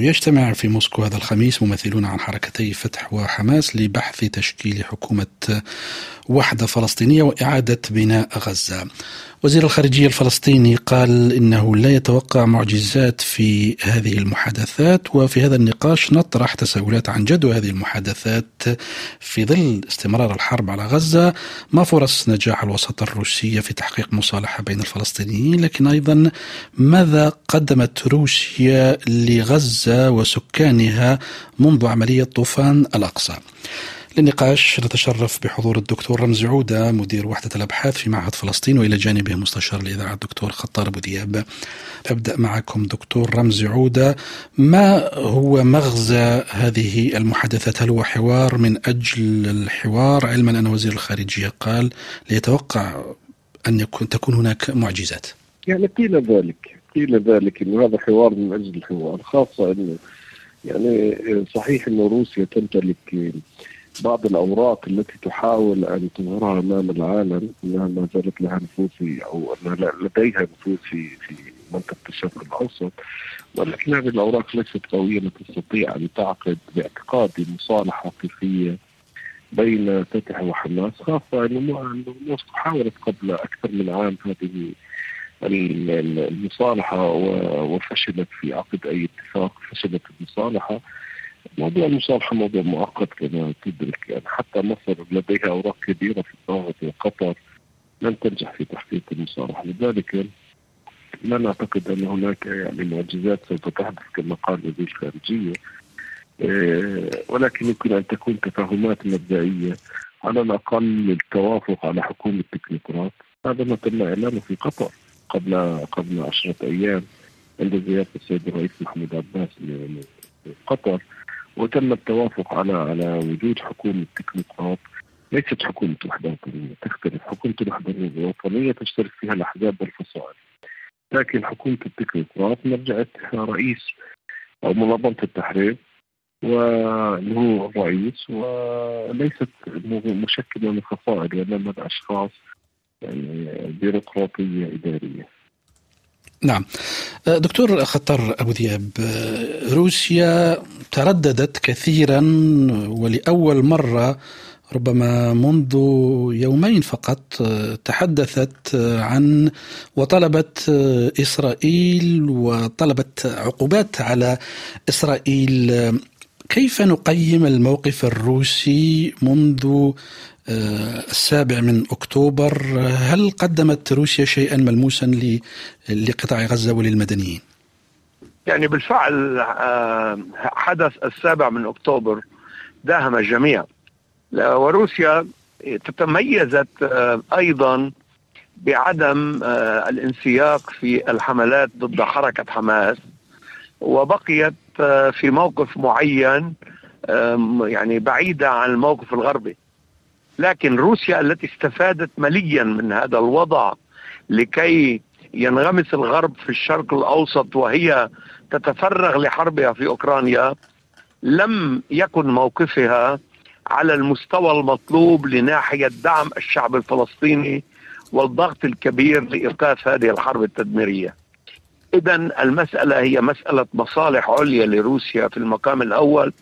يجتمع في موسكو هذا الخميس ممثلون عن حركتي فتح وحماس لبحث تشكيل حكومة وحدة فلسطينية وإعادة بناء غزة. وزير الخارجية الفلسطيني قال إنه لا يتوقع معجزات في هذه المحادثات وفي هذا النقاش نطرح تساؤلات عن جدوى هذه المحادثات في ظل استمرار الحرب على غزة ما فرص نجاح الوساطة الروسية في تحقيق مصالحة بين الفلسطينيين لكن أيضا ماذا قدمت روسيا لغزة وسكانها منذ عملية طوفان الأقصى. للنقاش نتشرف بحضور الدكتور رمزي عودة مدير وحدة الأبحاث في معهد فلسطين وإلى جانبه مستشار الإذاعة الدكتور خطار أبو دياب. أبدأ معكم دكتور رمزي عودة. ما هو مغزى هذه المحادثات؟ هل هو حوار من أجل الحوار؟ علما أن وزير الخارجية قال ليتوقع أن يكون تكون هناك معجزات. يعني قيل ذلك. قيل ذلك أنه هذا حوار من أجل الحوار خاصة أنه يعني صحيح أنه روسيا تمتلك بعض الأوراق التي تحاول أن تظهرها أمام العالم انها ما زالت لها نفوذ في أو انها لديها نفوذ في في منطقة الشرق الأوسط. ولكن هذه الأوراق ليست قوية لا تستطيع أن تعقد باعتقادي مصالحة حقيقية بين فتح وحماس خاصة إنه موسكو حاولت قبل أكثر من عام هذه المصالحة وفشلت في عقد أي اتفاق فشلت المصالحة. موضوع المصالحة موضوع معقد كما تدرك. يعني حتى مصر لديها أوراق كبيرة في الضغط وقطر لم تنجح في تحقيق المصالحة. لذلك لا نعتقد أن هناك يعني معجزات سوف تحدث كما قال وزير الخارجية. إيه، ولكن يمكن أن تكون تفاهمات مبدئية على الأقل التوافق على حكومة تكنوقراط. هذا ما تم إعلانه في قطر. قبل قبل عشرة أيام عند زيارة السيد الرئيس محمود عباس لقطر وتم التوافق على على وجود حكومة تكنوقراط ليست حكومة وحده وطنيه تختلف. حكومة الوحده الوطنيه تشترك فيها الأحزاب والفصائل. لكن حكومة التكنوقراط مرجعت رئيس أو منظمة التحرير واللي هو الرئيس وليست مشكلة من فصائل وإنما اشخاص يعني بيروقراطية إدارية. نعم. دكتور خطر أبو ذياب روسيا ترددت كثيرا ولأول مرة ربما منذ يومين فقط تحدثت عن وطلبت إسرائيل وطلبت عقوبات على إسرائيل. كيف نقيم الموقف الروسي منذ السابع من أكتوبر هل قدمت روسيا شيئا ملموسا لقطاع غزة وللمدنيين؟ يعني بالفعل آه، حدث السابع من أكتوبر داهم الجميع وروسيا تتميزت آه، أيضا بعدم الانسياق في الحملات ضد حركة حماس وبقيت في موقف معين يعني بعيدة عن الموقف الغربي لكن روسيا التي استفادت مليا من هذا الوضع لكي ينغمس الغرب في الشرق الأوسط وهي تتفرغ لحربها في أوكرانيا لم يكن موقفها على المستوى المطلوب لناحية دعم الشعب الفلسطيني والضغط الكبير لإيقاف هذه الحرب التدميرية. اذا المسألة هي مسألة مصالح عليا لروسيا في المقام الأول.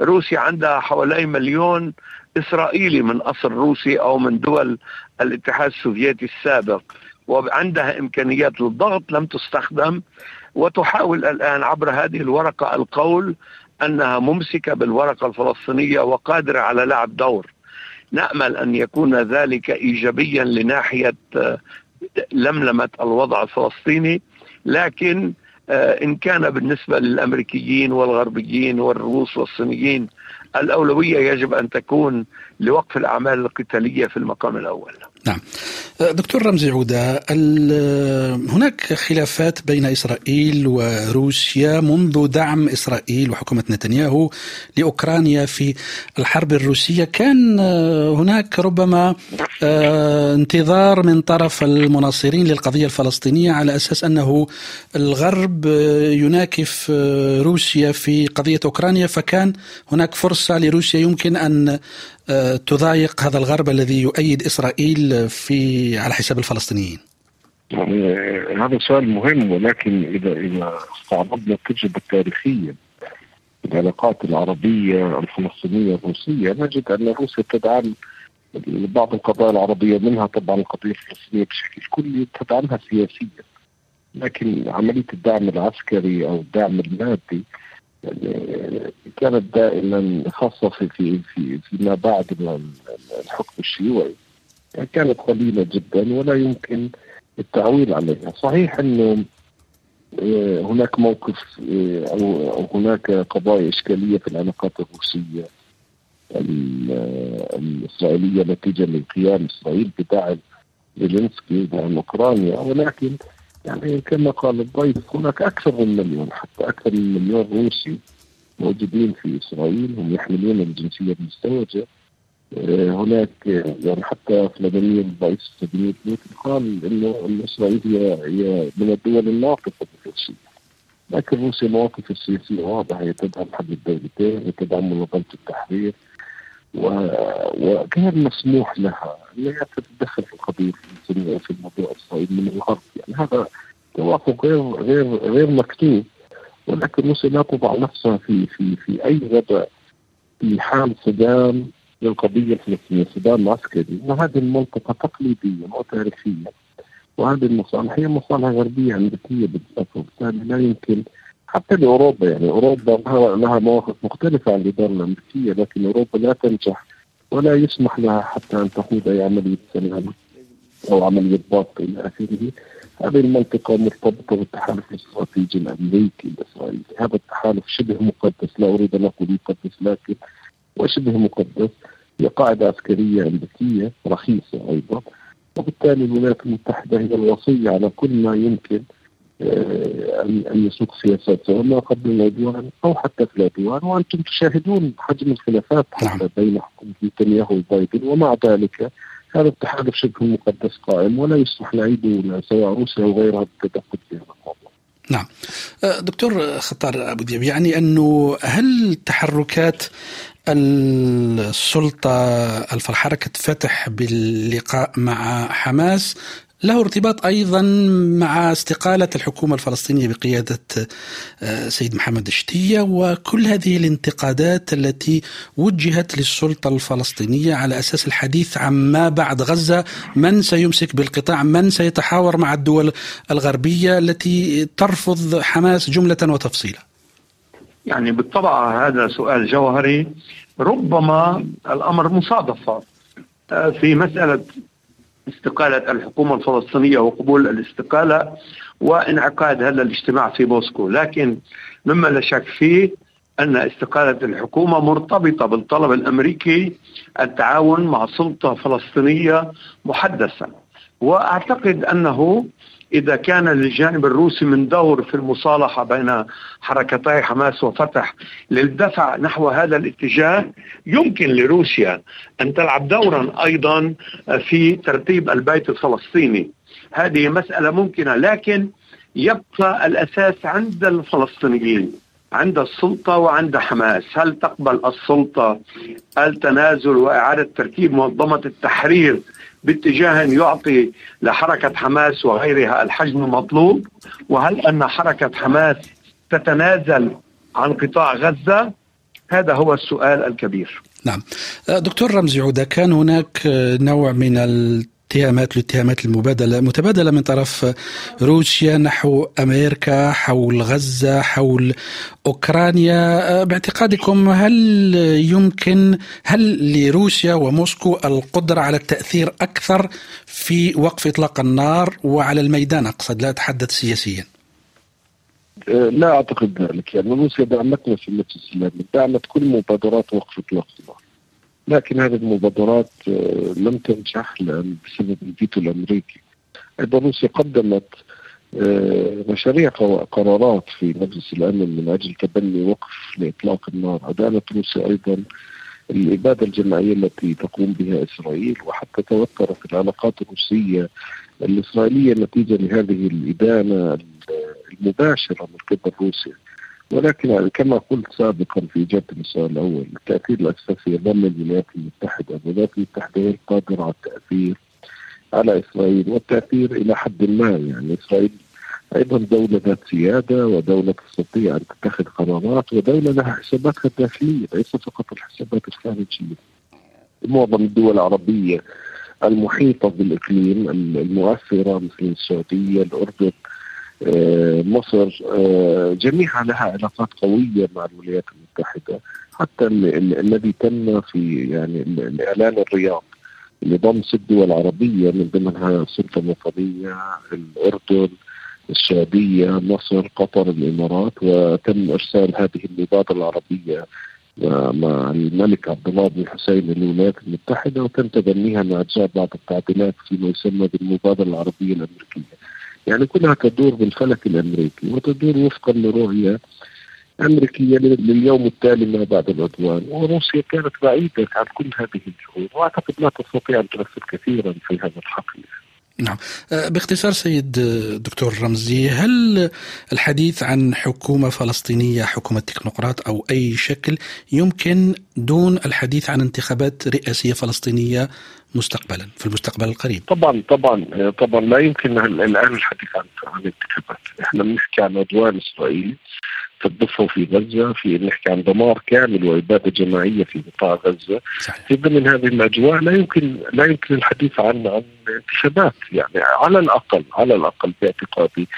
روسيا عندها حوالي مليون إسرائيلي من أصل روسي أو من دول الاتحاد السوفيتي السابق وعندها إمكانيات للضغط لم تستخدم وتحاول الآن عبر هذه الورقة القول أنها ممسكة بالورقة الفلسطينية وقادرة على لعب دور. نأمل أن يكون ذلك إيجابيا لناحية آه، لملمة الوضع الفلسطيني لكن إن كان بالنسبة للأمريكيين والغربيين والروس والصينيين الأولوية يجب أن تكون لوقف الأعمال القتالية في المقام الأول. نعم. دكتور رمزي عودة هناك خلافات بين إسرائيل وروسيا منذ دعم إسرائيل وحكومة نتنياهو لأوكرانيا في الحرب الروسية. كان هناك ربما آه، انتظار من طرف المناصرين للقضية الفلسطينية على أساس أنه الغرب يناكف روسيا في قضية أوكرانيا فكان هناك فرصة لروسيا يمكن أن تضايق هذا الغرب الذي يؤيد إسرائيل في على حساب الفلسطينيين؟ يعني هذا سؤال مهم ولكن إذا إذا استعرضنا التجربة التاريخية العلاقات العربية الفلسطينية الروسية نجد أن روسيا تدعم بعض القضايا العربية منها طبعا القضية الفلسطينية بشكل كلي تدعمها سياسيا لكن عملية الدعم العسكري أو الدعم المادي كانت دائما خاصة في في في فيما بعد الحكم الشيوعي. يعني كانت قليلة جدا ولا يمكن التعويل عليها. صحيح أنه آه، هناك موقف آه، أو هناك قضايا إشكالية في العلاقات الروسية الإسرائيلية نتيجة لقيام إسرائيل بدعم زيلينسكي دعم أوكرانيا ولكن يعني كما قال الضيف هناك أكثر من مليون حتى أكثر من مليون روسي موجودين في إسرائيل هم يحملون الجنسية المزدوجة آه، هناك يعني حتى فلاديمير الرئيس فلاديمير بوتين قال إنه إسرائيل هي هي من الدول الناطقه بالروسية لكن روسيا مواقف السياسية واضحة هي تدعم حل الدولتين هي تدعم منظمة التحرير وغير مسموح لها انها تتدخل في القضية الفلسطينيه في الموضوع الاسرائيلي من الغرب. يعني هذا توافق غير غير غير مكتوب. ولكن روسيا لا تضع نفسها في في في أي وضع في حال صدام للقضية الفلسطينية صدام عسكري. وهذه المنطقة تقليدية وتاريخيه وهذه المصالح هي مصالح غربية أمريكية بالذات وبالتالي لا يمكن حتى لأوروبا يعني أوروبا لها مواقف مختلفة عن الإدارة الأمريكية لكن أوروبا لا تنجح ولا يسمح لها حتى أن تخوض أي عملية سلام أو عملية ضبط إلى آخره. هذه المنطقة مرتبطة بالتحالف الاستراتيجي الأمريكي الإسرائيلي هذا التحالف شبه مقدس لا أريد أن أقول مقدس لكن وشبه مقدس. هي قاعدة عسكرية أمريكية رخيصة أيضا وبالتالي الولايات المتحدة هي الوصية على كل ما يمكن ان يسوق سياسات سواء ما قبل العدوان أو حتى في العدوان وأنتم تشاهدون حجم الخلافات حتى نعم. بين حكومه نتنياهو وبايدن ومع ذلك هذا التحالف شبه مقدس قائم ولا يسمح لاي دوله سواء روسيا أو غيرها بالتدخل في هذا الموضوع. نعم آه، دكتور خطار أبو دياب يعني أنه هل تحركات السلطة الحركه فتح باللقاء مع حماس له ارتباط أيضا مع استقالة الحكومة الفلسطينية بقيادة آه، سيد محمد الشتية وكل هذه الانتقادات التي وجهت للسلطة الفلسطينية على أساس الحديث عن ما بعد غزة، من سيمسك بالقطاع، من سيتحاور مع الدول الغربية التي ترفض حماس جملة وتفصيلا. يعني بالطبع هذا سؤال جوهري ربما الأمر مصادفة آه، في مسألة استقالة الحكومة الفلسطينية وقبول الاستقالة وانعقاد هذا الاجتماع في موسكو. لكن مما لا شك فيه أن استقالة الحكومة مرتبطة بالطلب الأمريكي التعاون مع سلطة فلسطينية محدثة. وأعتقد أنه إذا كان للجانب الروسي من دور في المصالحة بين حركتي حماس وفتح للدفع نحو هذا الاتجاه يمكن لروسيا أن تلعب دورا أيضا في ترتيب البيت الفلسطيني. هذه مسألة ممكنة لكن يبقى الأساس عند الفلسطينيين عند السلطة وعند حماس. هل تقبل السلطة التنازل وإعادة ترتيب منظمة التحرير باتجاه يعطي لحركة حماس وغيرها الحجم المطلوب؟ وهل أن حركة حماس تتنازل عن قطاع غزة؟ هذا هو السؤال الكبير. نعم. دكتور رمزي عودة كان هناك نوع من اتهامات الاتهامات المبادلة متبادلة من طرف روسيا نحو أمريكا حول غزة حول أوكرانيا. باعتقادكم هل يمكن هل لروسيا وموسكو القدرة على التأثير أكثر في وقف إطلاق النار وعلى الميدان؟ أقصد لا أتحدث سياسيا؟ لا أعتقد ذلك يعني روسيا دعمتنا في المجلس الاسلامي دعمت كل مبادرات وقف إطلاق النار. لكن هذه المبادرات آه، لم تنجح بسبب الفيتو الأمريكي. أيضا روسيا قدمت آه، مشاريع قرارات في مجلس الأمن من أجل تبني وقف لإطلاق النار. أدانت روسيا أيضا الإبادة الجماعية التي تقوم بها إسرائيل وحتى توترت العلاقات الروسية الإسرائيلية نتيجة لهذه الإدانة المباشرة من قبل روسيا. ولكن كما قلت سابقا في إجابة السؤال الأول التأثير الأساسي يظل الولايات المتحدة الولايات المتحدة هي القادرة على التأثير على إسرائيل والتأثير إلى حد ما يعني إسرائيل أيضا دولة ذات سيادة ودولة تستطيع أن تتخذ قرارات ودولة لها حساباتها الداخلية ليس فقط الحسابات الخارجية. معظم الدول العربية المحيطة بالإقليم المؤثرة مثل السعودية، الأردن، مصر آه، جميعها لها علاقات قوية مع الولايات المتحدة حتى الذي تم في يعني الإعلان الرياض اللي ضم ست دول عربيه من ضمنها السلطه الوطنية الأردن السعودية مصر قطر الإمارات وتم إرسال هذه المبادره العربية مع الملك عبد الله بن حسين للولايات المتحدة وتم تبنيها مع اجراء بعض التعديلات فيما يسمى بالمبادره العربيه الأمريكية. يعني كلها تدور بالفلك الأمريكي وتدور وفقا لرؤيه امريكيه لليوم التالي ما بعد العدوان وروسيا كانت بعيدة عن كل هذه الجهود وأعتقد لا تستطيع أن تؤثر كثيرا في هذا الحقل نعم. أه، باختصار سيد دكتور رمزي هل الحديث عن حكومة فلسطينية حكومة تكنوقراط أو أي شكل يمكن دون الحديث عن انتخابات رئاسية فلسطينية مستقبلا في المستقبل القريب؟ طبعا طبعا طبعا لا يمكن الآن الحديث عن عن انتخابات. إحنا بنحكي عن عدوان إسرائيلي. في الضفة وفي غزة في نحكي عن دمار كامل وإبادة جماعية في قطاع غزة صحيح. في ضمن هذه الأجواء لا يمكن لا يمكن الحديث عن عن انتخابات يعني على الأقل على الأقل باعتقادي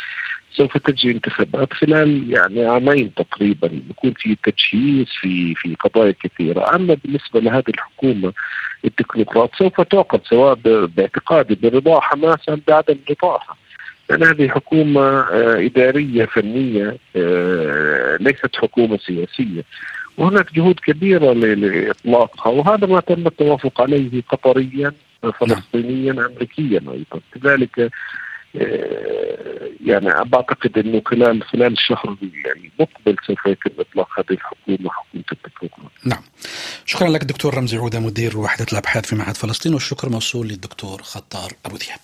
سوف تجري انتخابات خلال يعني عامين تقريبا بيكون في تجهيز في في قضايا كثيرة، أما بالنسبة لهذه الحكومة التكنوقراط سوف تعقد سواء باعتقادي برضا حماس ام بعدم رضاها. لأن هذه حكومة آه، إدارية فنية آه، ليست حكومة سياسية وهناك جهود كبيرة لإطلاقها وهذا ما تم التوافق عليه قطريا فلسطينيا أمريكيا أيضا لذلك آه، يعني بعتقد إنه خلال خلال الشهر المقبل سوف يتم إطلاق هذه الحكومة حكومة التكنولوجيا. نعم. شكرا لك دكتور رمزي عوده مدير وحدة الأبحاث في معهد فلسطين والشكر موصول للدكتور خطار أبو ذياب.